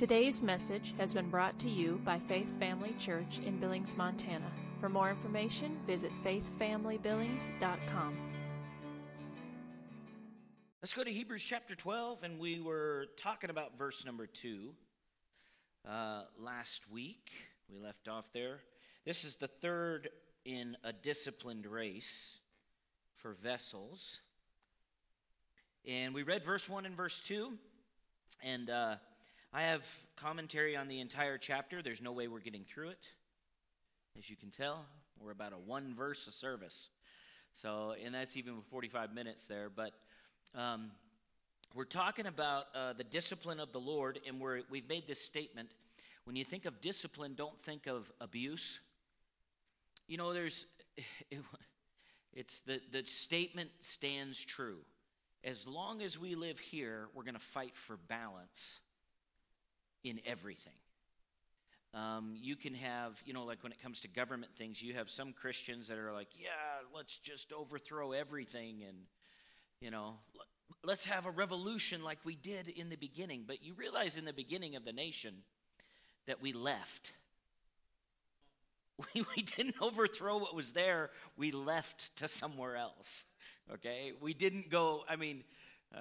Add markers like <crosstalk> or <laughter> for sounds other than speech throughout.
Today's message has been brought to you by Faith Family Church in Billings, Montana. For more information, visit faithfamilybillings.com. Let's go to Hebrews chapter 12, and we were talking about verse number 2 uh, last week. We left off there. This is the third in a disciplined race for vessels. And we read verse 1 and verse 2, and uh, I have commentary on the entire chapter. There's no way we're getting through it. As you can tell, we're about a one verse a service. So, and that's even with 45 minutes there. But um, we're talking about uh, the discipline of the Lord, and we're, we've made this statement. When you think of discipline, don't think of abuse. You know, there's, <laughs> it's the, the statement stands true. As long as we live here, we're going to fight for balance in everything. Um, you can have, you know, like when it comes to government things, you have some Christians that are like, yeah, let's just overthrow everything and, you know, let's have a revolution like we did in the beginning. But you realize in the beginning of the nation that we left. <laughs> We, we didn't overthrow what was there, we left to somewhere else. Okay? We didn't go, I mean,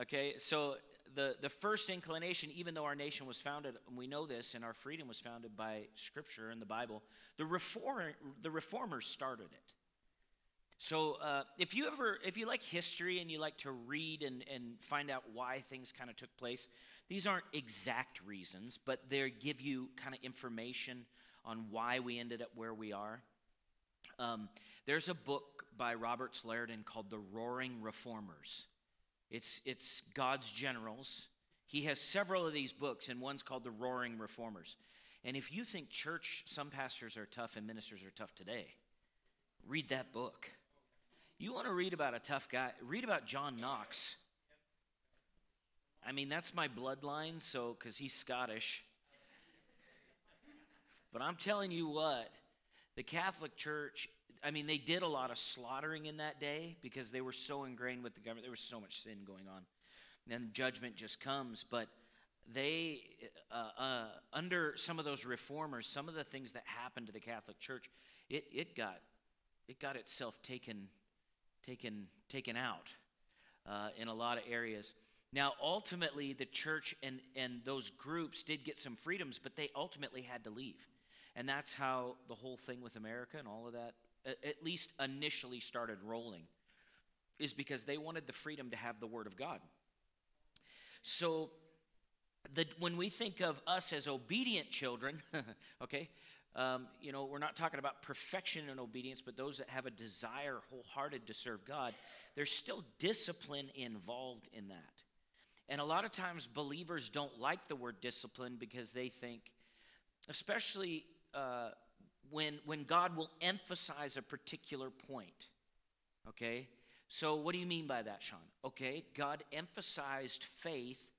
okay, so the, the first inclination, even though our nation was founded, and we know this, and our freedom was founded by Scripture and the Bible, the, reform, the reformers started it. So uh, if you ever, if you like history and you like to read and, and find out why things kind of took place, these aren't exact reasons, but they give you kind of information on why we ended up where we are. Um, there's a book by Robert Liardon called The Roaring Reformers. It's, it's God's Generals. He has several of these books, and one's called The Roaring Reformers. And if you think church, some pastors are tough and ministers are tough today, read that book. You want to read about a tough guy, read about John Knox. I mean, that's my bloodline, so, because he's Scottish. But I'm telling you what, the Catholic Church I mean, they did a lot of slaughtering in that day because they were so ingrained with the government. There was so much sin going on. And then judgment just comes. But they, uh, uh, under some of those reformers, some of the things that happened to the Catholic Church, it, it got it got itself taken taken taken out uh, in a lot of areas. Now, ultimately, the church and, and those groups did get some freedoms, but they ultimately had to leave. And that's how the whole thing with America and all of that at least initially started rolling is because they wanted the freedom to have the Word of God. So, the, when we think of us as obedient children, <laughs> okay, um, you know, we're not talking about perfection and obedience, but those that have a desire wholehearted to serve God, there's still discipline involved in that. And a lot of times believers don't like the word discipline because they think, especially uh, when, when God will emphasize a particular point. Okay? So, what do you mean by that, Sean? Okay, God emphasized faith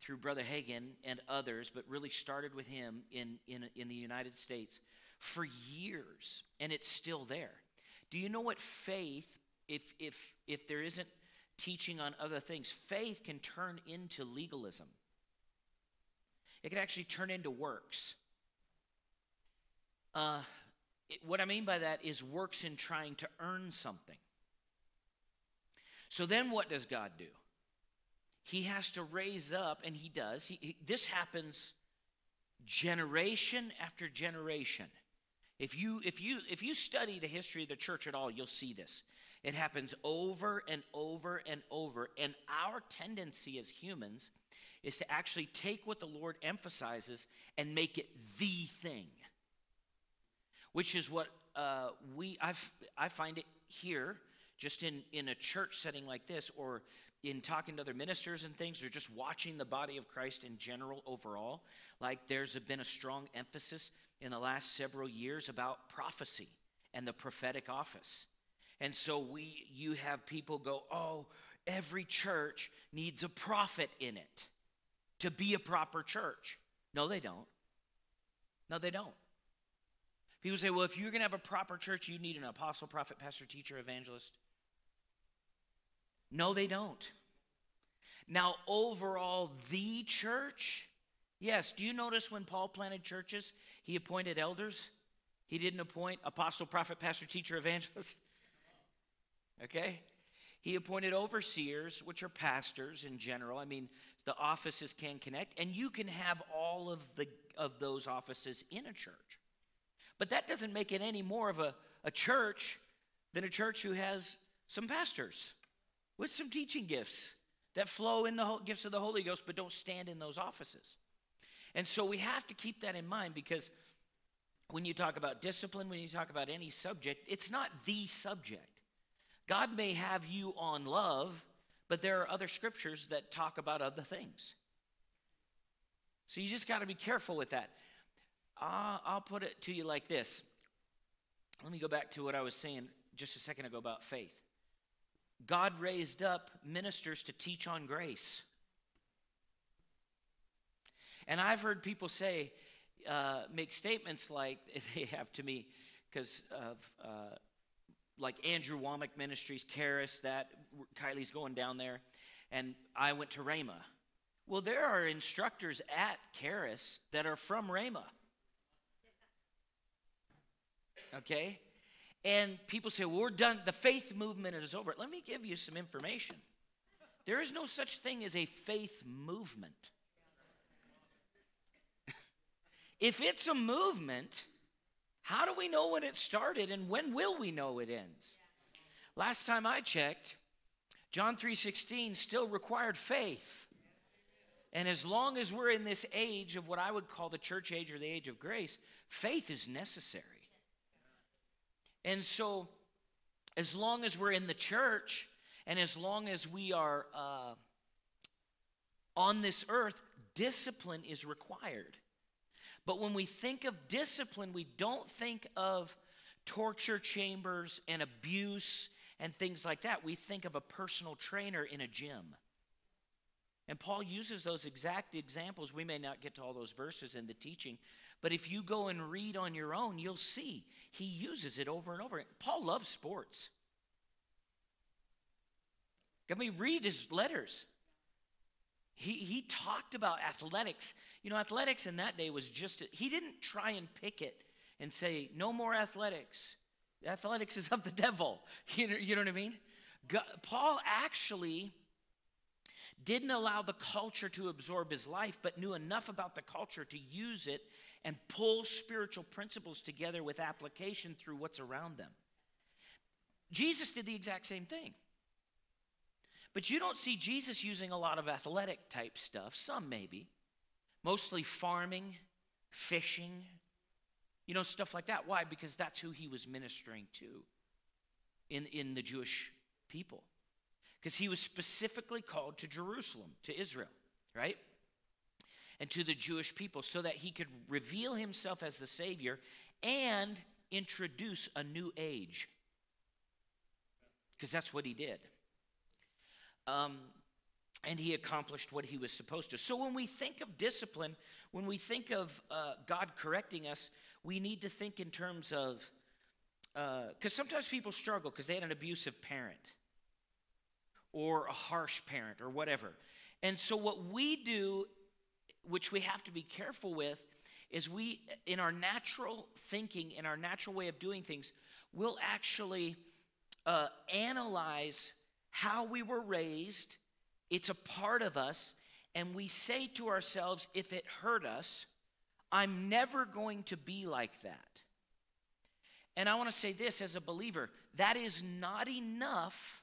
through Brother Hagin and others, but really started with him in, in, in the United States for years, and it's still there. Do you know what faith, if, if, if there isn't teaching on other things, faith can turn into legalism? It can actually turn into works. Uh, it, what I mean by that is works in trying to earn something. So then what does God do? He has to raise up, and he does. He, he, this happens generation after generation. If you, if, you, if you study the history of the church at all, you'll see this. It happens over and over and over. And our tendency as humans is to actually take what the Lord emphasizes and make it the thing which is what uh, we I've, I find it here, just in in a church setting like this, or in talking to other ministers and things, or just watching the body of Christ in general overall. Like there's been a strong emphasis in the last several years about prophecy and the prophetic office. And so we you have people go, "Oh, every church needs a prophet in it to be a proper church." No, they don't. No, they don't. People say, well, if you're going to have a proper church, you need an apostle, prophet, pastor, teacher, evangelist. No, they don't. Now, overall, the church Yes. Do you notice when Paul planted churches, he appointed elders? He didn't appoint apostle, prophet, pastor, teacher, evangelist. <laughs> Okay? He appointed overseers, which are pastors in general. I mean, the offices can connect, and you can have all of, the, of those offices in a church. But that doesn't make it any more of a, a church than a church who has some pastors with some teaching gifts that flow in the gifts of the Holy Ghost, but don't stand in those offices. And so we have to keep that in mind because when you talk about discipline, when you talk about any subject, it's not the subject. God may have you on love, but there are other scriptures that talk about other things. So you just got to be careful with that. Uh, I'll put it to you like this. Let me go back to what I was saying just a second ago about faith. God raised up ministers to teach on grace. And I've heard people say, uh, make statements like <laughs> they have to me because of uh, like Andrew Wommack Ministries, Charis, that Kylie's going down there, and I went to Rhema. Well, there are instructors at Charis that are from Rhema. Okay? And people say, well, we're done. The faith movement is over. Let me give you some information. There is no such thing as a faith movement. if it's a movement, how do we know when it started and when will we know it ends? Last time I checked, John 3:16 still required faith. And as long as we're in this age of what I would call the church age or the age of grace, faith is necessary. And so, as long as we're in the church and as long as we are uh, on this earth, discipline is required. But when we think of discipline, we don't think of torture chambers and abuse and things like that. We think of a personal trainer in a gym. And Paul uses those exact examples. We may not get to all those verses in the teaching, but if you go and read on your own, you'll see he uses it over and over. Paul loves sports. Let me read his letters. He, he talked about athletics. You know, athletics in that day was just, he didn't try and pick it and say, no more athletics. Athletics is of the devil. <laughs> You know, you know what I mean? God, Paul actually didn't allow the culture to absorb his life, but knew enough about the culture to use it and pull spiritual principles together with application through what's around them. Jesus did the exact same thing. But you don't see Jesus using a lot of athletic type stuff, some maybe. Mostly farming, fishing, you know, stuff like that. Why? Because that's who he was ministering to in, in the Jewish people. Because he was specifically called to Jerusalem, to Israel, right? And to the Jewish people, so that he could reveal himself as the Savior and introduce a new age. Because that's what he did. Um, and he accomplished what he was supposed to. So when we think of discipline, when we think of uh, God correcting us, we need to think in terms of, because uh, sometimes people struggle because they had an abusive parent or a harsh parent or whatever. And so what we do, which we have to be careful with, is we, in our natural thinking, in our natural way of doing things, we'll actually uh, analyze how we were raised, it's a part of us, and we say to ourselves, if it hurt us, I'm never going to be like that. And I want to say this as a believer that is not enough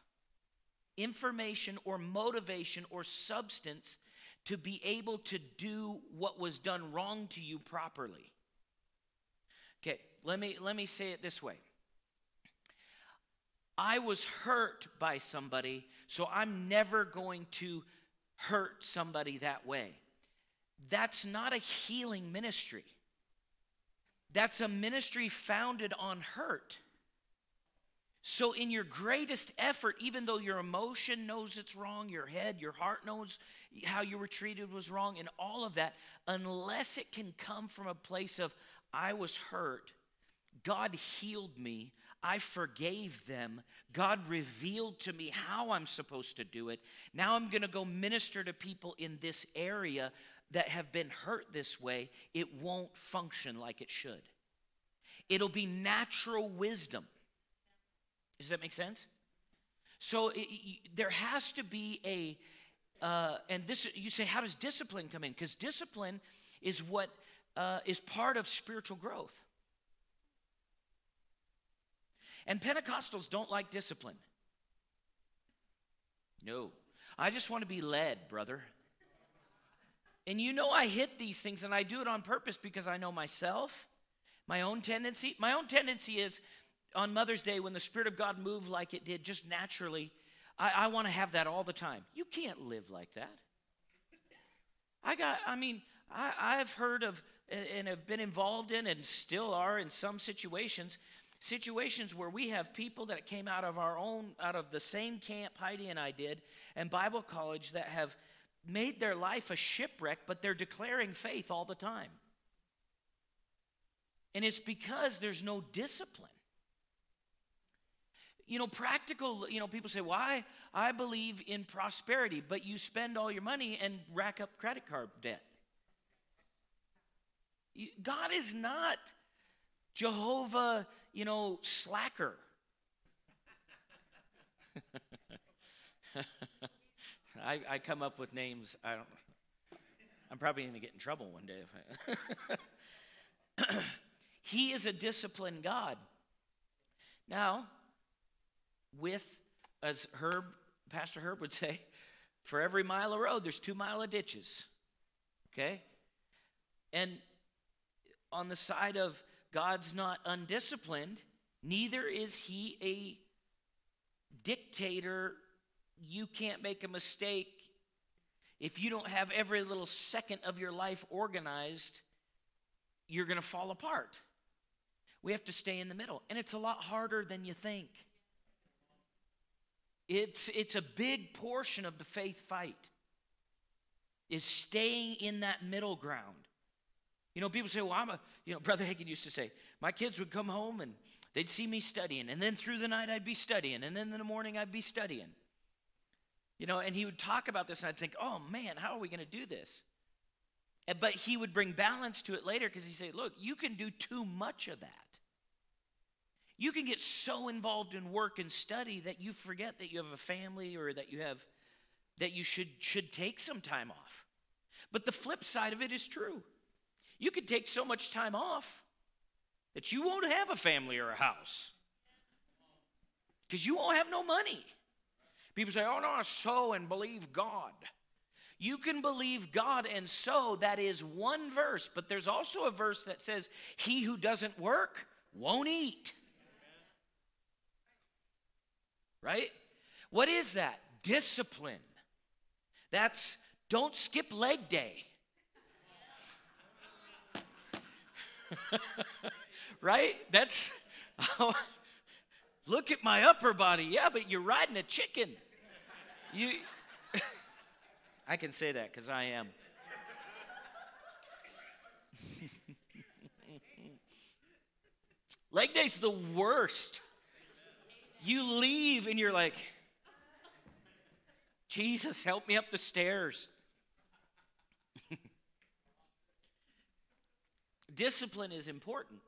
information or motivation or substance to be able to do what was done wrong to you properly. Okay, let me let me say it this way. I was hurt by somebody, so I'm never going to hurt somebody that way. That's not a healing ministry. That's a ministry founded on hurt. So, in your greatest effort, even though your emotion knows it's wrong, your head, your heart knows how you were treated was wrong, and all of that, unless it can come from a place of, I was hurt, God healed me, I forgave them. God revealed to me how I'm supposed to do it. Now I'm going to go minister to people in this area. that have been hurt this way, it won't function like it should. It'll be natural wisdom. Does that make sense? So it, it, there has to be a, uh, and this you say, how does discipline come in? Because discipline is what uh, is part of spiritual growth. And Pentecostals don't like discipline. No. I just want to be led, brother. And you know, I hit these things and I do it on purpose because I know myself, my own tendency. My own tendency is on Mother's Day when the Spirit of God moved like it did, just naturally, I, I want to have that all the time. You can't live like that. I got, I mean, I, I've heard of and have been involved in and still are in some situations situations where we have people that came out of our own out of the same camp heidi and i did and bible college that have made their life a shipwreck but they're declaring faith all the time and it's because there's no discipline you know practical you know people say why well, i believe in prosperity but you spend all your money and rack up credit card debt God is not Jehovah, you know, slacker. <laughs> I, I, come up with names. I don't. I'm probably going to get in trouble one day if I. <laughs> <clears throat> he is a disciplined God. Now, with as Herb, Pastor Herb would say, for every mile of road, there's two mile of ditches. Okay, and on the side of God's not undisciplined, neither is he a dictator. You can't make a mistake. If you don't have every little second of your life organized, you're going to fall apart. We have to stay in the middle. And it's a lot harder than you think. It's, it's a big portion of the faith fight is staying in that middle ground. You know, people say, well, I'm a, you know, <laughs> Brother Hagin used to say, my kids would come home and they'd see me studying, and then through the night I'd be studying, and then in the morning I'd be studying. You know, and he would talk about this, and I'd think, oh man, how are we going to do this? But he would bring balance to it later because he'd say, look, you can do too much of that. You can get so involved in work and study that you forget that you have a family or that you have that you should should take some time off. But the flip side of it is true. You could take so much time off that you won't have a family or a house because you won't have no money. People say, oh, no, sow and believe God. You can believe God and sow. That is one verse, but there's also a verse that says, He who doesn't work won't eat. Right? What is that? Discipline. That's don't skip leg day. <laughs> right? That's <laughs> look at my upper body. Yeah, but you're riding a chicken. You <laughs> I can say that cuz I am. Leg day's the worst. You leave and you're like, Jesus, help me up the stairs. <laughs> Discipline is important.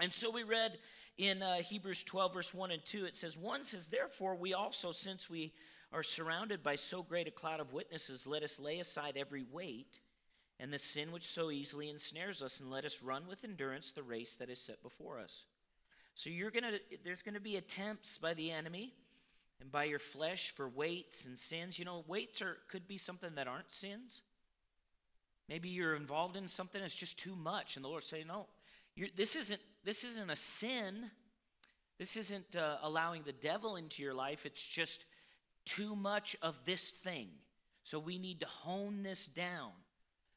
And so we read in uh, Hebrews 12, verse 1 and 2, it says, 1 says, Therefore, we also, since we are surrounded by so great a cloud of witnesses, let us lay aside every weight and the sin which so easily ensnares us, and let us run with endurance the race that is set before us. So you're gonna there's gonna be attempts by the enemy and by your flesh for weights and sins. You know, weights are could be something that aren't sins. Maybe you're involved in something that's just too much, and the Lord say, "No, this isn't this isn't a sin. This isn't uh, allowing the devil into your life. It's just too much of this thing. So we need to hone this down.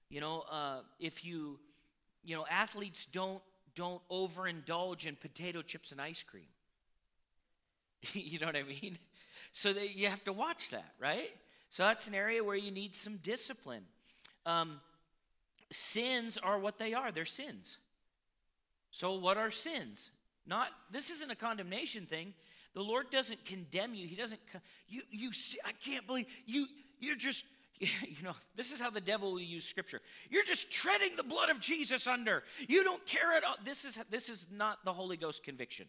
You know, uh, if you, you know, athletes don't don't overindulge in potato chips and ice cream. <laughs> you know what I mean? So that you have to watch that, right? So that's an area where you need some discipline. Um, sins are what they are they're sins so what are sins not this isn't a condemnation thing the lord doesn't condemn you he doesn't you you i can't believe you you're just <laughs> you know, this is how the devil will use scripture. You're just treading the blood of Jesus under. You don't care at all. This is this is not the Holy Ghost conviction.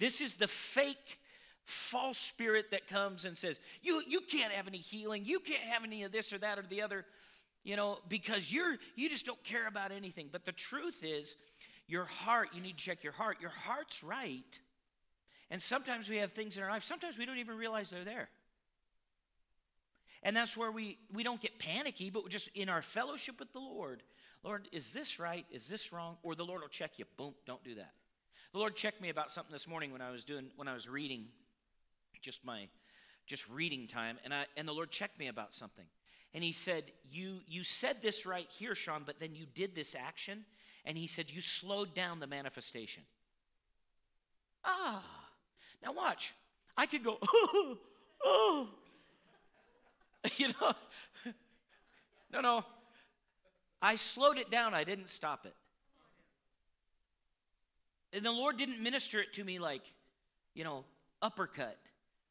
This is the fake false spirit that comes and says, "You you can't have any healing. You can't have any of this or that or the other." You know, because you're you just don't care about anything. But the truth is, your heart, you need to check your heart. Your heart's right. And sometimes we have things in our life, sometimes we don't even realize they're there. And that's where we, we don't get panicky, but we're just in our fellowship with the Lord. Lord, is this right? Is this wrong? Or the Lord will check you. Boom, don't do that. The Lord checked me about something this morning when I was doing when I was reading just my just reading time and I and the Lord checked me about something. And he said, "You you said this right here, Sean, but then you did this action." And he said, "You slowed down the manifestation." Ah. Now watch. I could go, <laughs> "Oh, oh, <laughs> you know, no, no. I slowed it down, I didn't stop it. And the Lord didn't minister it to me like, you know, uppercut,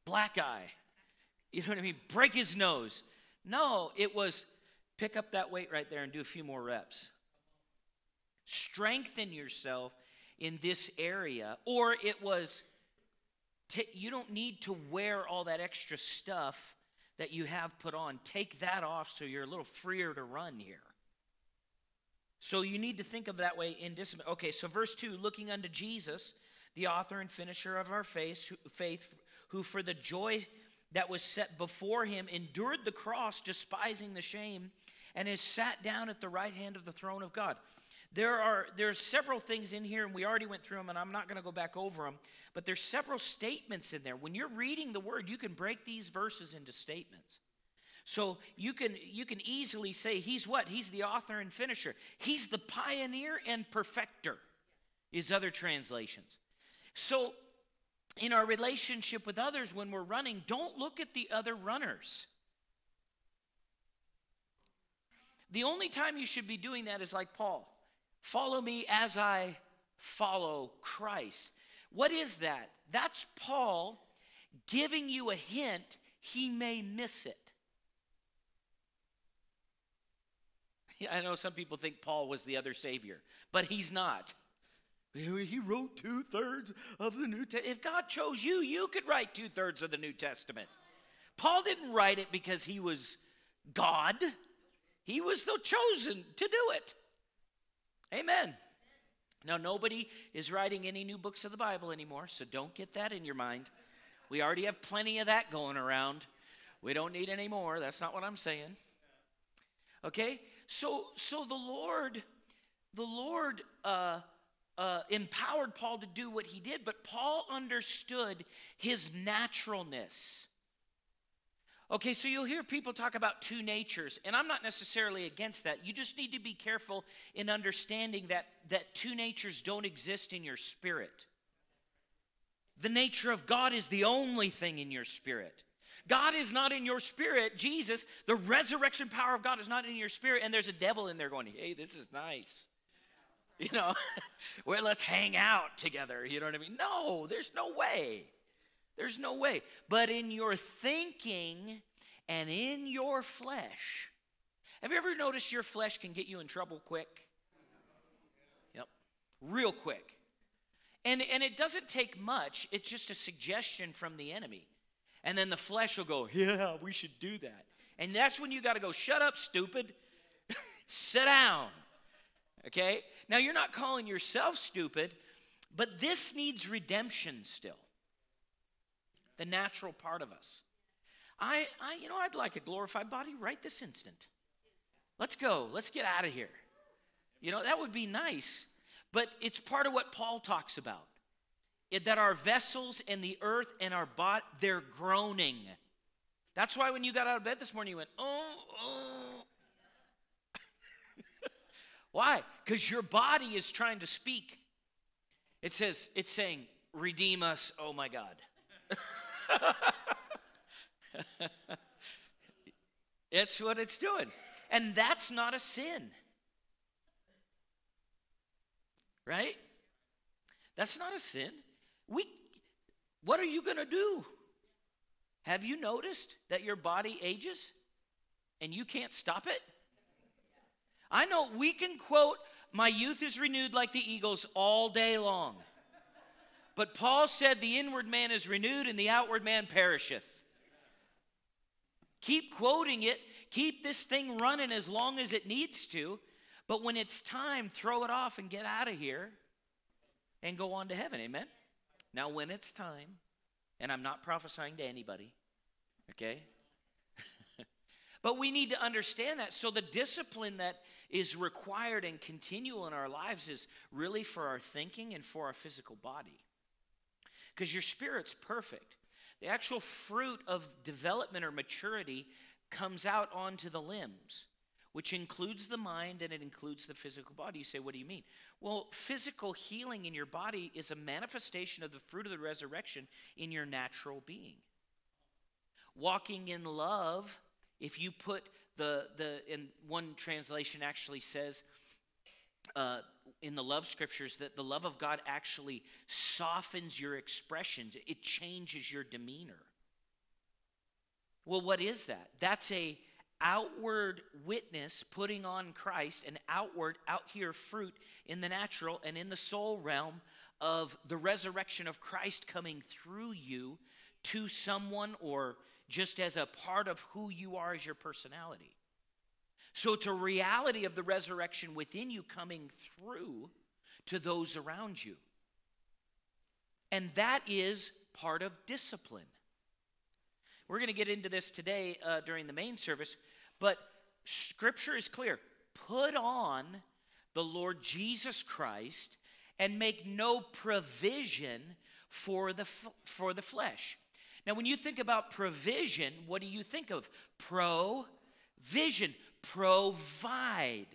black eye, you know what I mean? Break his nose. No, it was pick up that weight right there and do a few more reps. Strengthen yourself in this area. Or it was, t- you don't need to wear all that extra stuff that you have put on, take that off so you're a little freer to run here. So you need to think of that way in discipline. Okay, so verse 2 looking unto Jesus, the author and finisher of our faith, faith, who for the joy that was set before him endured the cross, despising the shame, and is sat down at the right hand of the throne of God. There are there's several things in here, and we already went through them, and I'm not going to go back over them. But there's several statements in there. When you're reading the word, you can break these verses into statements. So you can you can easily say he's what? He's the author and finisher. He's the pioneer and perfecter. Is other translations. So in our relationship with others when we're running, don't look at the other runners. The only time you should be doing that is like Paul. Follow me as I follow Christ. What is that? That's Paul giving you a hint he may miss it. <laughs> I know some people think Paul was the other Savior, but he's not. He wrote two thirds of the New Testament. If God chose you, you could write two thirds of the New Testament. Paul didn't write it because he was God, he was the chosen to do it. Amen. Now, nobody is writing any new books of the Bible anymore, so don't get that in your mind. We already have plenty of that going around. We don't need any more. That's not what I'm saying. Okay? So, so the Lord, the Lord uh, uh, empowered Paul to do what he did, but Paul understood his naturalness. Okay, so you'll hear people talk about two natures, and I'm not necessarily against that. You just need to be careful in understanding that, that two natures don't exist in your spirit. The nature of God is the only thing in your spirit. God is not in your spirit. Jesus, the resurrection power of God is not in your spirit, and there's a devil in there going, hey, this is nice. You know, <laughs> well, let's hang out together. You know what I mean? No, there's no way. There's no way. But in your thinking and in your flesh, have you ever noticed your flesh can get you in trouble quick? Yep, real quick. And, and it doesn't take much, it's just a suggestion from the enemy. And then the flesh will go, <laughs> Yeah, we should do that. And that's when you got to go, Shut up, stupid. <laughs> Sit down. Okay? Now, you're not calling yourself stupid, but this needs redemption still the natural part of us. I, I, you know, I'd like a glorified body right this instant. Let's go. Let's get out of here. You know, that would be nice. But it's part of what Paul talks about. That our vessels and the earth and our body, they're groaning. That's why when you got out of bed this morning, you went, oh, oh. <laughs> why? Because your body is trying to speak. It says, it's saying, redeem us, oh my God. <laughs> <laughs> it's what it's doing. And that's not a sin. Right? That's not a sin. We what are you going to do? Have you noticed that your body ages? and you can't stop it? I know we can quote, My youth is renewed like the eagles all day long. But Paul said, The inward man is renewed and the outward man perisheth. Keep quoting it, keep this thing running as long as it needs to. But when it's time, throw it off and get out of here and go on to heaven. Amen? Now, when it's time, and I'm not prophesying to anybody, okay? <laughs> but we need to understand that. So, the discipline that is required and continual in our lives is really for our thinking and for our physical body. Because your spirit's perfect. The actual fruit of development or maturity comes out onto the limbs, which includes the mind and it includes the physical body. You say, What do you mean? Well, physical healing in your body is a manifestation of the fruit of the resurrection in your natural being. Walking in love, if you put the, the in one translation actually says, uh, in the love scriptures that the love of God actually softens your expressions, it changes your demeanor. Well, what is that? That's a outward witness putting on Christ, an outward, out here fruit in the natural and in the soul realm of the resurrection of Christ coming through you to someone or just as a part of who you are as your personality. So it's a reality of the resurrection within you coming through to those around you. And that is part of discipline. We're going to get into this today uh, during the main service, but Scripture is clear. Put on the Lord Jesus Christ and make no provision for the, for the flesh. Now, when you think about provision, what do you think of? Provision provide,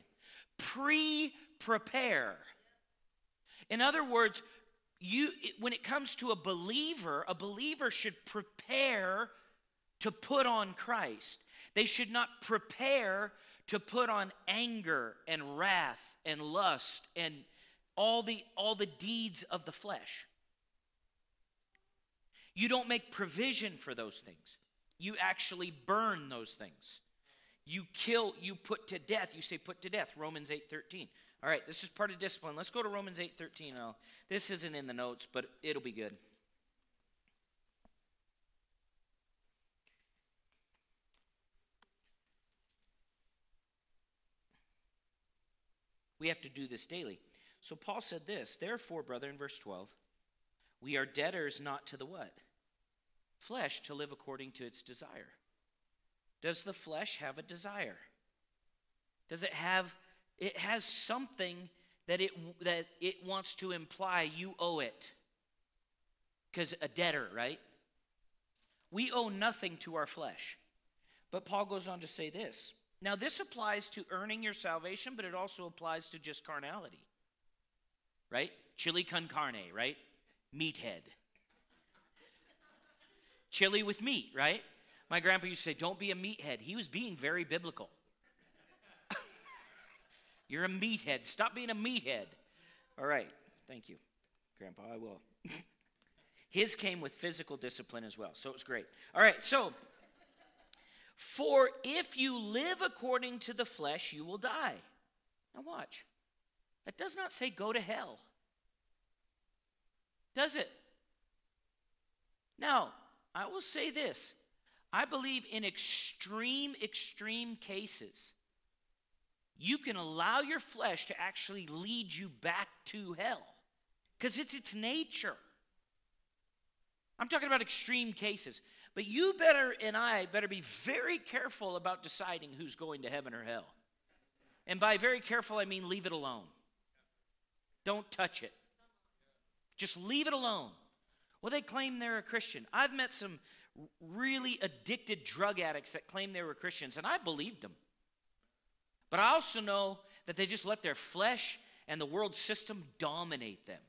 pre prepare. In other words, you when it comes to a believer, a believer should prepare to put on Christ. They should not prepare to put on anger and wrath and lust and all the all the deeds of the flesh. You don't make provision for those things. You actually burn those things. You kill, you put to death. You say put to death. Romans 8:13. All right, this is part of discipline. Let's go to Romans 8:13. This isn't in the notes, but it'll be good. We have to do this daily. So Paul said this, therefore, brother, in verse 12, we are debtors not to the what? Flesh to live according to its desire. Does the flesh have a desire? Does it have it has something that it that it wants to imply you owe it? Cuz a debtor, right? We owe nothing to our flesh. But Paul goes on to say this. Now this applies to earning your salvation, but it also applies to just carnality. Right? Chili con carne, right? Meathead. Chili with meat, right? My grandpa used to say, Don't be a meathead. He was being very biblical. <laughs> You're a meathead. Stop being a meathead. All right. Thank you, Grandpa. I will. <laughs> His came with physical discipline as well, so it was great. All right, so, for if you live according to the flesh, you will die. Now, watch. That does not say go to hell, does it? Now, I will say this I believe in extreme, extreme cases, you can allow your flesh to actually lead you back to hell because it's its nature. I'm talking about extreme cases. But you better and I better be very careful about deciding who's going to heaven or hell. And by very careful, I mean leave it alone. Don't touch it. Just leave it alone. Well, they claim they're a Christian. I've met some really addicted drug addicts that claimed they were Christians, and I believed them. But I also know that they just let their flesh and the world system dominate them.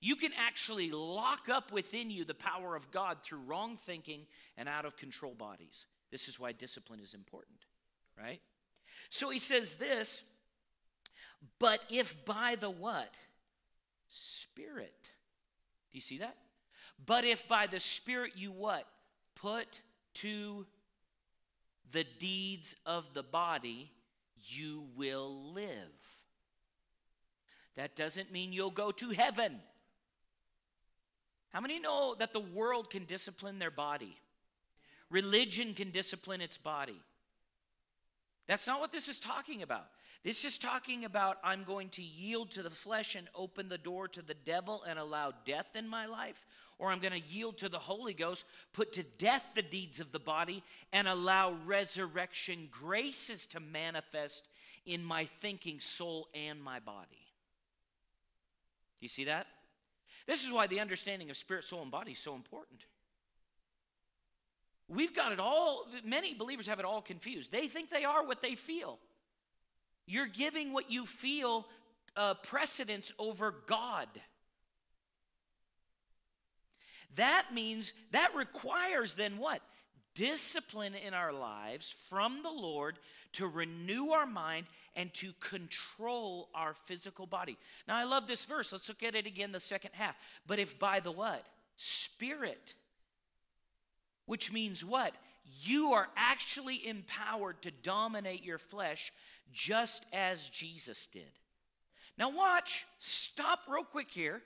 You can actually lock up within you the power of God through wrong thinking and out of control bodies. This is why discipline is important, right? So he says this, but if by the what? Spirit. Do you see that? But if by the Spirit you what? Put to the deeds of the body, you will live. That doesn't mean you'll go to heaven. How many know that the world can discipline their body? Religion can discipline its body. That's not what this is talking about. This is talking about I'm going to yield to the flesh and open the door to the devil and allow death in my life, or I'm going to yield to the Holy Ghost, put to death the deeds of the body, and allow resurrection graces to manifest in my thinking, soul, and my body. You see that? This is why the understanding of spirit, soul, and body is so important. We've got it all, many believers have it all confused. They think they are what they feel. You're giving what you feel uh, precedence over God. That means, that requires then what? Discipline in our lives from the Lord to renew our mind and to control our physical body. Now, I love this verse. Let's look at it again, the second half. But if by the what? Spirit which means what? You are actually empowered to dominate your flesh just as Jesus did. Now, watch, stop real quick here.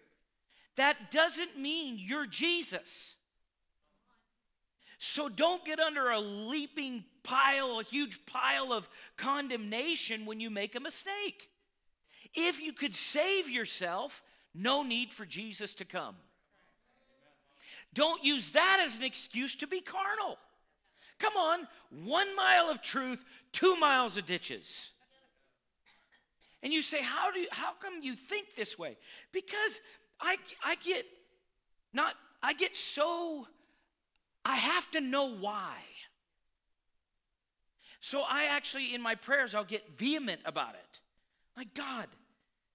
That doesn't mean you're Jesus. So don't get under a leaping pile, a huge pile of condemnation when you make a mistake. If you could save yourself, no need for Jesus to come. Don't use that as an excuse to be carnal. Come on, one mile of truth, two miles of ditches. And you say, how do you, how come you think this way? Because I I get not I get so I have to know why. So I actually in my prayers I'll get vehement about it. Like God,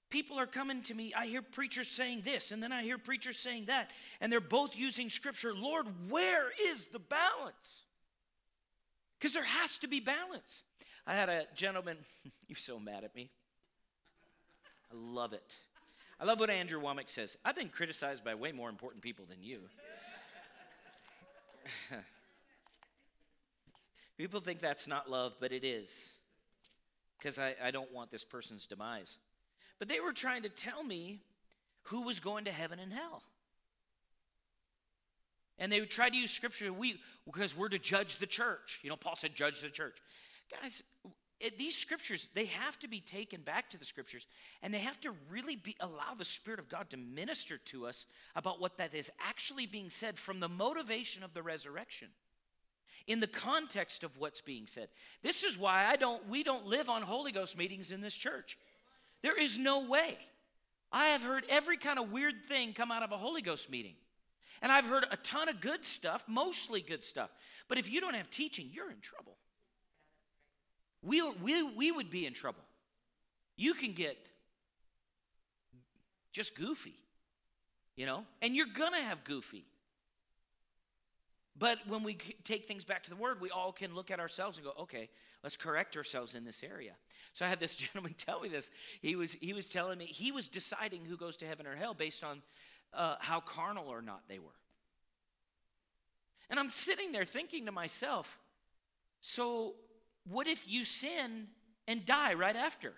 People are coming to me. I hear preachers saying this, and then I hear preachers saying that, and they're both using scripture. Lord, where is the balance? Because there has to be balance. I had a gentleman, <laughs> you're so mad at me. I love it. I love what Andrew Wommack says. I've been criticized by way more important people than you. <laughs> people think that's not love, but it is. Because I, I don't want this person's demise. But they were trying to tell me who was going to heaven and hell. And they would try to use scripture we because we're to judge the church. You know, Paul said, judge the church. Guys, it, these scriptures, they have to be taken back to the scriptures and they have to really be allow the Spirit of God to minister to us about what that is actually being said from the motivation of the resurrection. In the context of what's being said. This is why I don't we don't live on Holy Ghost meetings in this church. There is no way. I have heard every kind of weird thing come out of a Holy Ghost meeting. And I've heard a ton of good stuff, mostly good stuff. But if you don't have teaching, you're in trouble. We, we, we would be in trouble. You can get just goofy, you know? And you're going to have goofy. But when we take things back to the Word, we all can look at ourselves and go, okay, let's correct ourselves in this area. So I had this <laughs> gentleman tell me this. He was, he was telling me he was deciding who goes to heaven or hell based on uh, how carnal or not they were. And I'm sitting there thinking to myself, so what if you sin and die right after?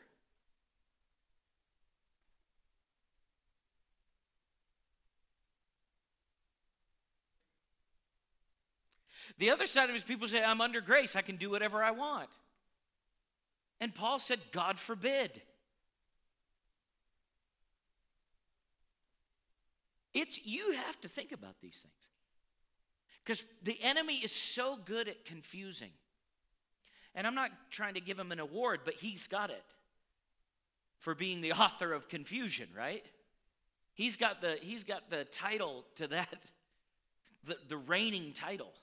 The other side of his people say, I'm under grace, I can do whatever I want. And Paul said, God forbid. It's you have to think about these things. Because the enemy is so good at confusing. And I'm not trying to give him an award, but he's got it for being the <laughs> author of confusion, right? He's got the he's got the title to that, <laughs> the, the reigning title.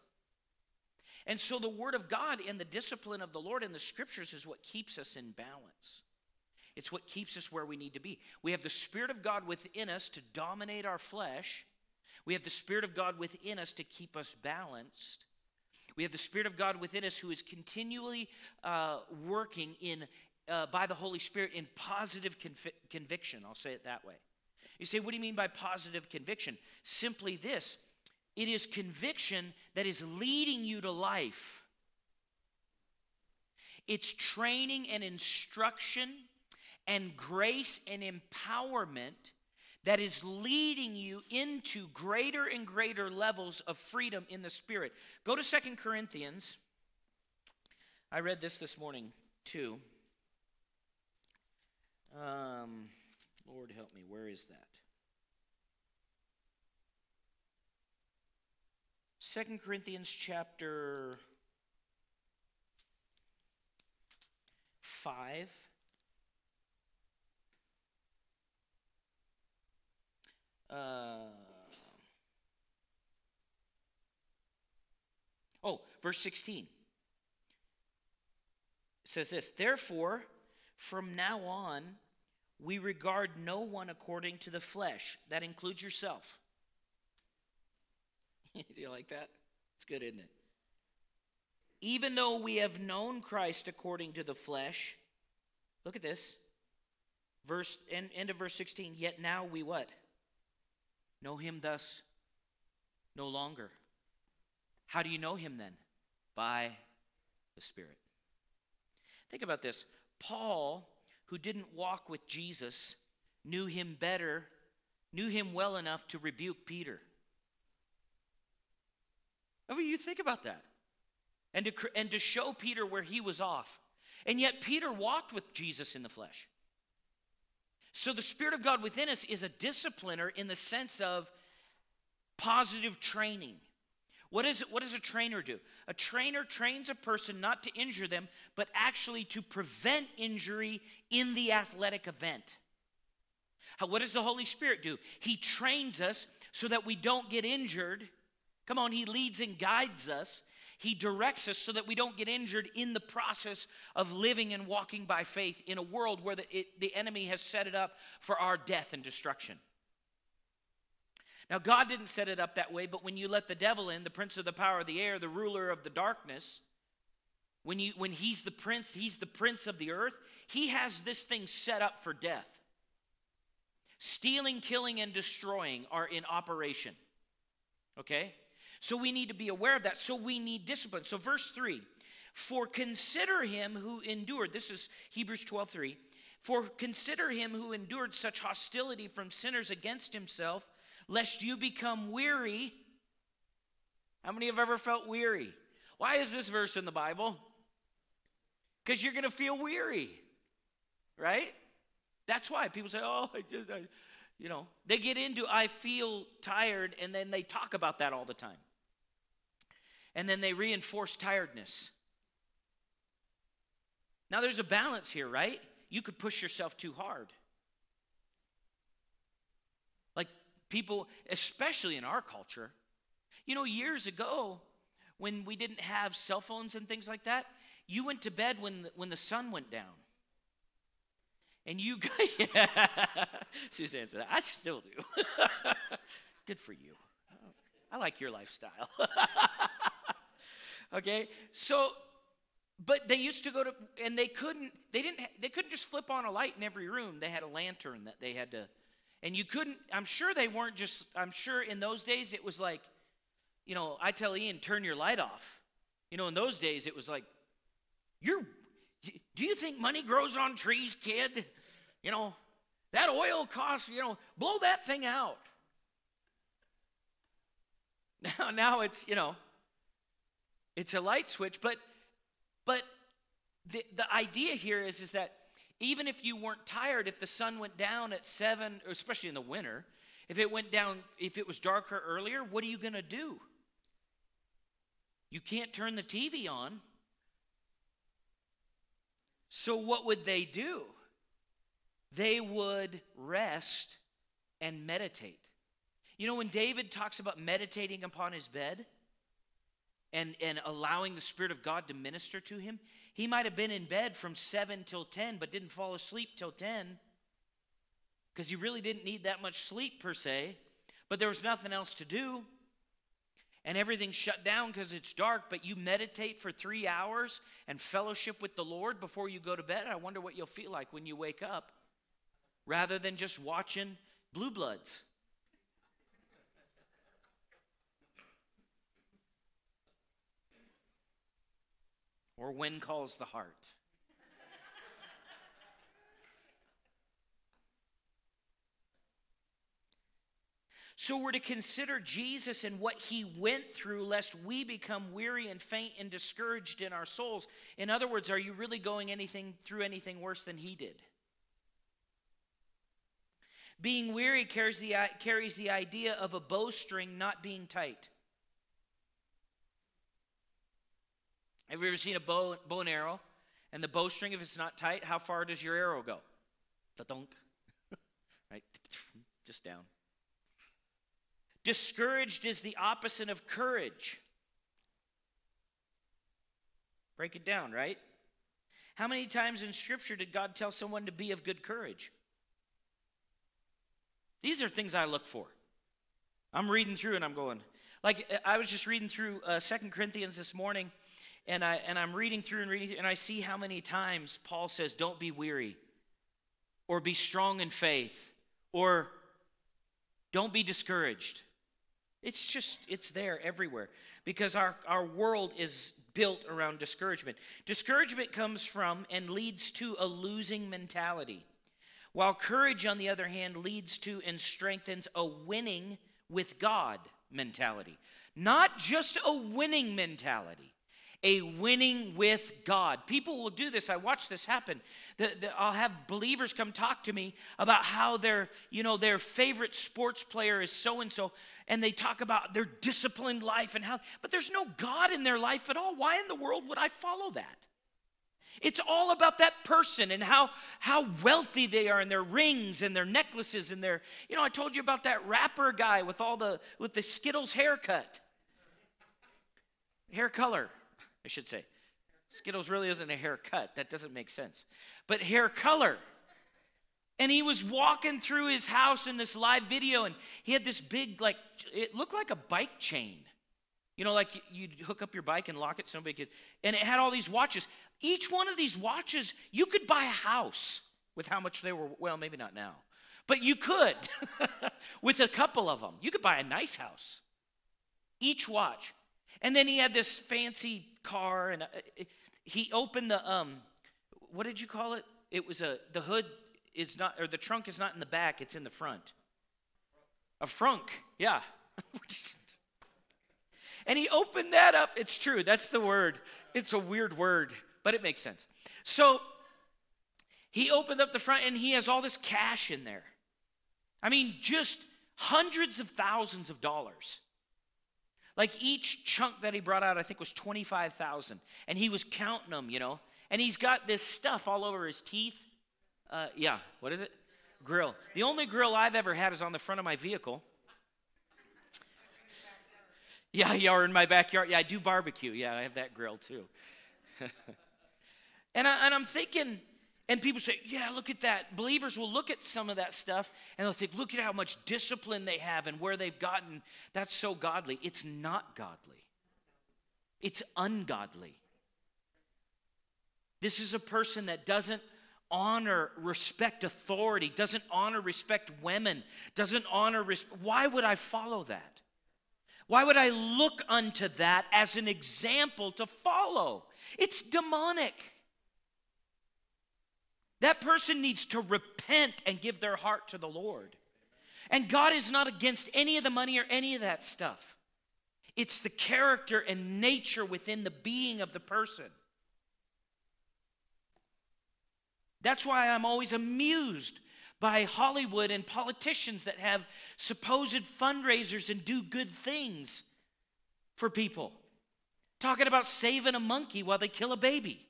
And so the Word of God and the discipline of the Lord and the Scriptures is what keeps us in balance. It's what keeps us where we need to be. We have the Spirit of God within us to dominate our flesh. We have the Spirit of God within us to keep us balanced. We have the Spirit of God within us who is continually uh, working in, uh, by the Holy Spirit in positive conv- conviction. I'll say it that way. You say, what do you mean by positive conviction? Simply this it is conviction that is leading you to life. It's training and instruction and grace and empowerment that is leading you into greater and greater levels of freedom in the spirit. Go to Second Corinthians. I read this this morning too. Um, Lord help me, where is that? Second Corinthians chapter 5. Uh, oh, verse 16 it says this Therefore, from now on, we regard no one according to the flesh. That includes yourself. <laughs> Do you like that? It's good, isn't it? Even though we have known Christ according to the flesh, look at this. Verse end, end of verse 16, yet now we what? Know him thus no longer. How do you know him then? By the Spirit. Think about this. Paul, who didn't walk with Jesus, knew him better, knew him well enough to rebuke Peter. I mean, you think about that. And to, and to show Peter where he was off. And yet, Peter walked with Jesus in the flesh. So the Spirit of God within us is a discipliner in the sense of positive training. What, is what does a trainer do? A trainer trains a person not to injure them, but actually to prevent injury in the athletic event. How, what does the Holy Spirit do? He trains us so that we don't get injured. Come on, He leads and guides us he directs us so that we don't get injured in the process of living and walking by faith in a world where the, it, the enemy has set it up for our death and destruction. Now, God didn't set it up that way, but when you let the devil in, the prince of the power of the air, the ruler of the darkness, when, you, when he's the prince, he's the prince of the earth, he has this thing set up for death. Stealing, killing, and destroying are in operation. Okay? So we need to be aware of that. So we need discipline. So verse 3 For consider him who endured, this is Hebrews 12 3. For consider him who endured such hostility from sinners against himself, lest you become weary. How many have ever felt weary? Why is this verse in the Bible? Because you're going to feel weary, right? That's why people say, "Oh, I just, I, you know," they get into "I feel tired," and then they talk about that all the time and then they reinforce tiredness. Now, there's a balance here, right? You could push yourself too hard. Like people, especially in our culture, you know, years ago, when we didn't have cell phones and things like that, you went to bed when the, when the sun went down. And you, <laughs> yeah. Suzanne said, I still do. <laughs> Good for you. I like your lifestyle. <laughs> okay? So but they used to go to and they couldn't they didn't they couldn't just flip on a light in every room. They had a lantern that they had to and you couldn't i'm sure they weren't just i'm sure in those days it was like you know i tell ian turn your light off. You know in those days it was like you're do you think money grows on trees kid? You know that oil costs you know blow that thing out. <laughs> Now now it's you know it's a light switch, but but the, the idea here is, is that even if you weren't tired, if the sun went down at seven, especially in the winter, if it went down, if it was darker earlier, what are you going to do? You can't turn the TV on. So, what would they do? They would rest and meditate. You know, when David talks about meditating upon his bed, and, and allowing the Spirit of God to minister to him. He might have been in bed from 7 till 10, but didn't fall asleep till 10 because he really didn't need that much sleep per se, but there was nothing else to do. And everything's shut down because it's dark, but you meditate for three hours and fellowship with the Lord before you go to bed. I wonder what you'll feel like when you wake up rather than just watching Blue Bloods. Or when calls the heart. So we're to consider Jesus and what he went through, lest we become weary and faint and discouraged in our souls. In other words, are you really going anything through anything worse than he did? Being weary carries the, carries the idea of a bowstring not being tight. Have you ever seen a bow, bow and arrow? And the bowstring, if it's not tight, how far does your arrow go? <laughs> Right? <laughs> Just down. Discouraged is the opposite of courage. Break it down, right? How many times in Scripture did God tell someone to be of good courage? These are things I look for. I'm reading through and I'm going, like, I was just reading through uh, Second Corinthians this morning, and, I, and I'm reading through and reading, through, and I see how many times Paul says, Don't be weary, or be strong in faith, or don't be discouraged. It's just, it's there everywhere because our, our world is built around discouragement. Discouragement comes from and leads to a losing mentality, while courage, on the other hand, leads to and strengthens a winning with God mentality. Not just a winning mentality, a winning with God. People will do this. I watch this happen. The, the, I'll have believers come talk to me about how their, you know, their favorite sports player is so and so, and they talk about their disciplined life and how, but there's no God in their life at all. Why in the world would I follow that? It's all about that person and how, how wealthy they are and their rings and their necklaces and their, you know, I told you about that rapper guy with all the with the Skittles haircut. Hair color. I should say. Skittles really isn't a haircut. That doesn't make sense. But hair color. And he was walking through his house in this live video, and he had this big, like, it looked like a bike chain. You know, like you'd hook up your bike and lock it, somebody could, and it had all these watches. Each one of these watches, you could buy a house with how much they were, well, maybe not now, but you could <laughs> with a couple of them. You could buy a nice house. Each watch. And then he had this fancy car, and uh, he opened the um, what did you call it? It was a the hood is not or the trunk is not in the back; it's in the front. A frunk, yeah. <laughs> and he opened that up. It's true. That's the word. It's a weird word, but it makes sense. So he opened up the front, and he has all this cash in there. I mean, just hundreds of thousands of dollars. Like each chunk that he brought out, I think was 25,000. And he was counting them, you know. And he's got this stuff all over his teeth. Uh, yeah, what is it? Grill. The only grill I've ever had is on the front of my vehicle. Yeah, <laughs> yeah, or in my backyard. Yeah, I do barbecue. Yeah, I have that grill too. <laughs> and, I, and I'm thinking, and people say, yeah, look at that. Believers will look at some of that stuff and they'll think, look at how much discipline they have and where they've gotten. That's so godly. It's not godly, it's ungodly. This is a person that doesn't honor, respect authority, doesn't honor, respect women, doesn't honor, res- why would I follow that? Why would I look unto that as an example to follow? It's demonic. That person needs to repent and give their heart to the Lord. And God is not against any of the money or any of that stuff. It's the character and nature within the being of the person. That's why I'm always amused by Hollywood and politicians that have supposed fundraisers and do good things for people. Talking about saving a monkey while they kill a baby.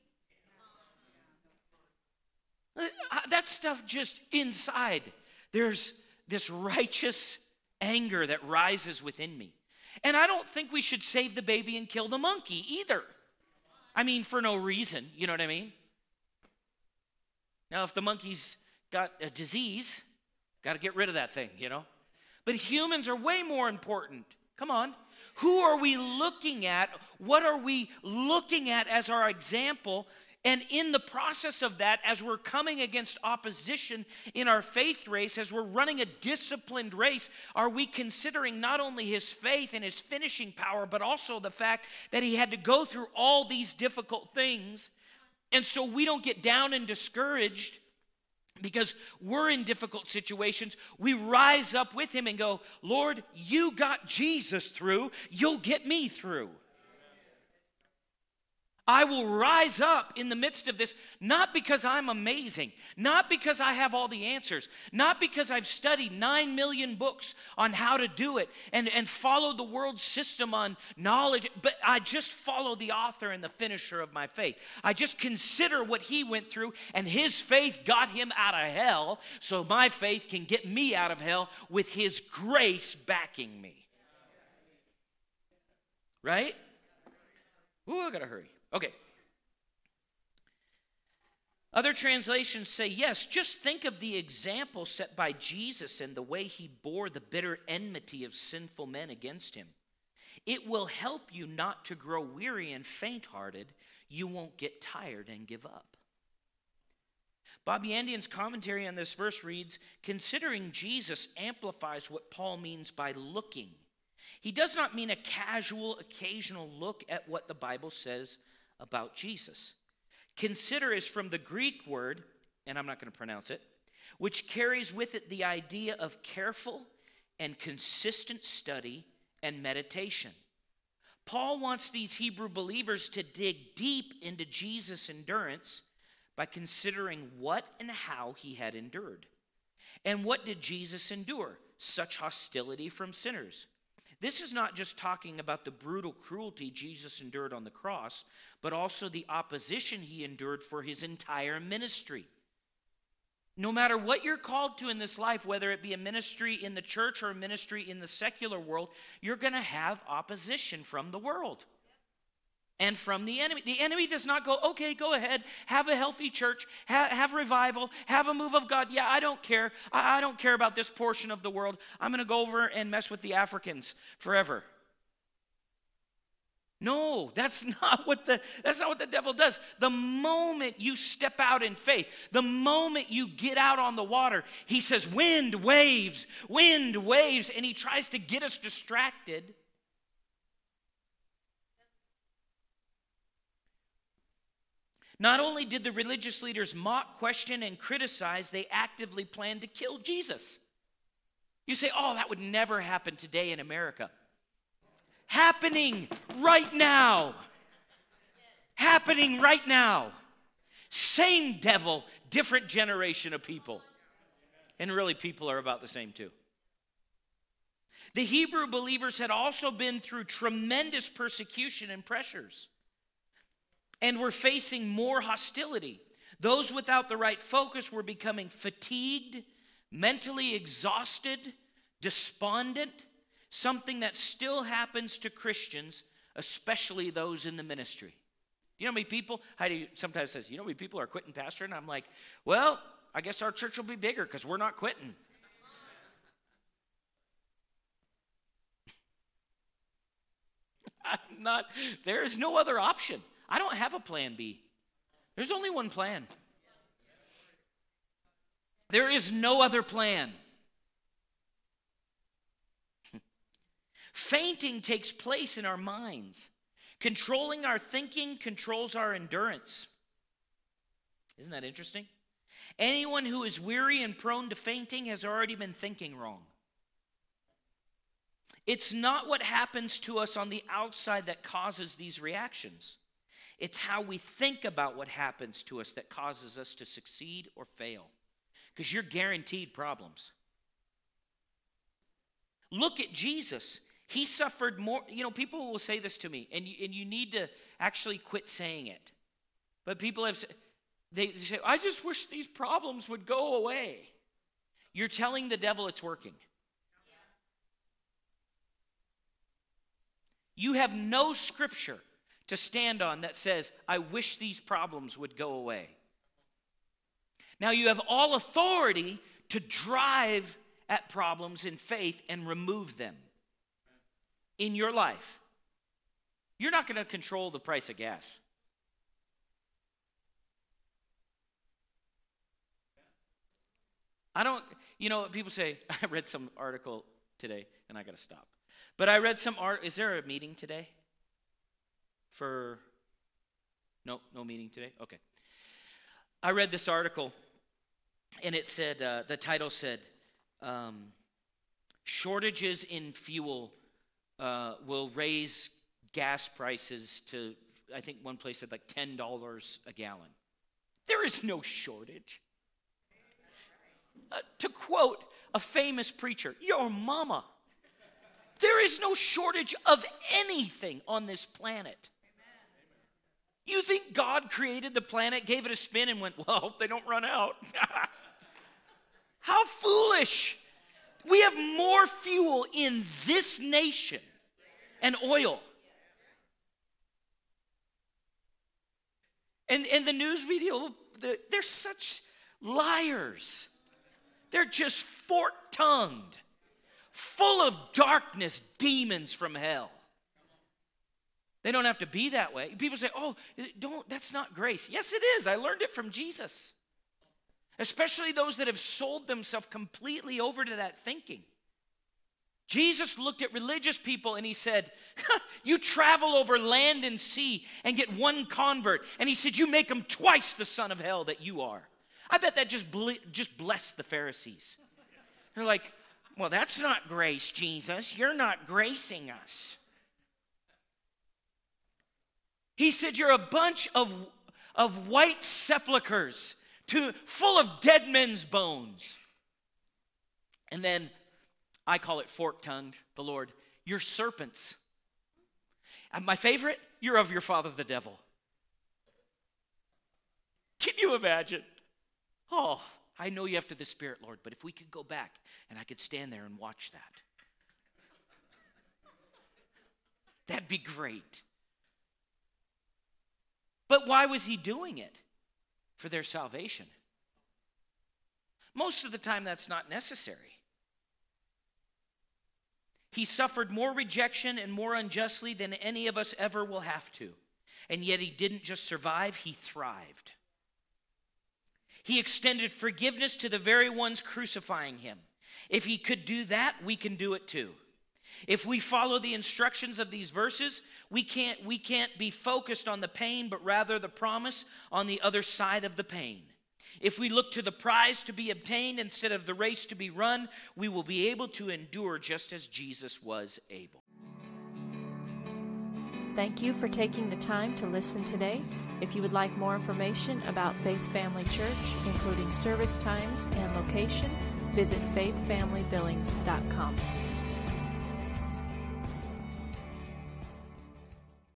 Uh, that stuff just inside, there's this righteous anger that rises within me. And I don't think we should save the baby and kill the monkey either. I mean, for no reason, you know what I mean? Now, if the monkey's got a disease, got to get rid of that thing, you know? But humans are way more important. Come on. Who are we looking at? What are we looking at as our example And in the process of that, as we're coming against opposition in our faith race, as we're running a disciplined race, are we considering not only his faith and his finishing power, but also the fact that he had to go through all these difficult things? And so we don't get down and discouraged because we're in difficult situations, we rise up with him and go, Lord, you got Jesus through, you'll get me through. I will rise up in the midst of this, not because I'm amazing, not because I have all the answers, not because I've studied nine million books on how to do it and, and followed the world system on knowledge, but I just follow the author and the finisher of my faith. I just consider what he went through, and his faith got him out of hell, so my faith can get me out of hell with his grace backing me. Right? Ooh, I gotta hurry. Okay. Other translations say, yes, just think of the example set by Jesus and the way he bore the bitter enmity of sinful men against him. It will help you not to grow weary and faint hearted. You won't get tired and give up. Bobby Yandian's commentary on this verse reads Considering Jesus amplifies what Paul means by looking. He does not mean a casual, occasional look at what the Bible says about Jesus. Consider is from the Greek word, and I'm not going to pronounce it, which carries with it the idea of careful and consistent study and meditation. Paul wants these Hebrew believers to dig deep into Jesus' endurance by considering what and how he had endured. And what did Jesus endure? Such hostility from sinners. This is not just talking about the brutal cruelty Jesus endured on the cross, but also the opposition he endured for his entire ministry. No matter what you're called to in this life, whether it be a ministry in the church or a ministry in the secular world, you're going to have opposition from the world and from the enemy. The enemy does not go, okay, go ahead, have a healthy church, have, have revival, have a move of God. Yeah, I don't care. I, I don't care about this portion of the world. I'm going to go over and mess with the Africans forever. No, that's <laughs> not what the that's not what the devil does. The moment you step out in faith, the moment you get out on the water, he says wind, waves, wind, waves and he tries to get us distracted Not only did the religious leaders mock, question, and criticize, they actively planned to kill Jesus. You say, oh, that would never happen today in America. Happening right now. Happening right now. Same devil, different generation of people. And really, people are about the same too. The Hebrew believers had also been through tremendous persecution and pressures and were facing more hostility. Those without the right focus were becoming fatigued, mentally exhausted, despondent, something that still happens to Christians, especially those in the ministry. You know how many people, Heidi sometimes says, you know how many people are quitting pastor? And I'm like, well, I guess our church will be bigger because we're not quitting. <laughs> I'm not, there is no other option. I don't have a plan B. There's only one plan. There is no other plan. Fainting takes place in our minds. Controlling our thinking controls our endurance. Isn't that interesting? Anyone who is weary and prone to fainting has already been thinking wrong. It's not what happens to us on the outside that causes these reactions. It's how we think about what happens to us that causes us to succeed or fail. Because you're guaranteed problems. Look at Jesus. He suffered more. You know, people will say this to me, and you, and you need to actually quit saying it. But people have they say, I just wish these problems would go away. You're telling the devil it's working. You have no scripture to stand on that says, I wish these problems would go away. Now you have all authority to drive at problems in faith and remove them in your life. You're not going to control the price of gas. I don't, you know, people say, <laughs> I read some article today and I got to stop. But I read some art. Is there a meeting today? For, no, no meeting today? Okay. I read this article, and it said, uh, the title said, um, shortages in fuel uh, will raise gas prices to, I think one place said like $10 a gallon. There is no shortage. Uh, to quote a famous preacher, your mama. There is no shortage of anything on this planet. You think God created the planet, gave it a spin, and went, Well, I hope they don't run out? <laughs> How foolish! We have more fuel in this nation and oil. And, and the news media, oh, they're such liars. They're just fork tongued, full of darkness, demons from hell. They don't have to be that way. People say, oh, don't, that's not grace. Yes, it is. I learned it from Jesus. Especially those that have sold themselves completely over to that thinking. Jesus looked at religious people and he said, <laughs> You travel over land and sea and get one convert. And he said, You make them twice the son of hell that you are. I bet that just, ble- just blessed the Pharisees. They're like, well, that's not grace, Jesus. You're not gracing us. He said, You're a bunch of, of white sepulchres to, full of dead men's bones. And then I call it fork tongued, the Lord, you're serpents. And my favorite, you're of your father, the devil. Can you imagine? Oh, I know you after the Spirit, Lord, but if we could go back and I could stand there and watch that, that'd be great. But why was he doing it? For their salvation. Most of the time, that's not necessary. He suffered more rejection and more unjustly than any of us ever will have to. And yet, he didn't just survive, he thrived. He extended forgiveness to the very ones crucifying him. If he could do that, we can do it too. If we follow the instructions of these verses, we can't, we can't be focused on the pain, but rather the promise on the other side of the pain. If we look to the prize to be obtained instead of the race to be run, we will be able to endure just as Jesus was able. Thank you for taking the time to listen today. If you would like more information about Faith Family Church, including service times and location, visit faithfamilybillings.com.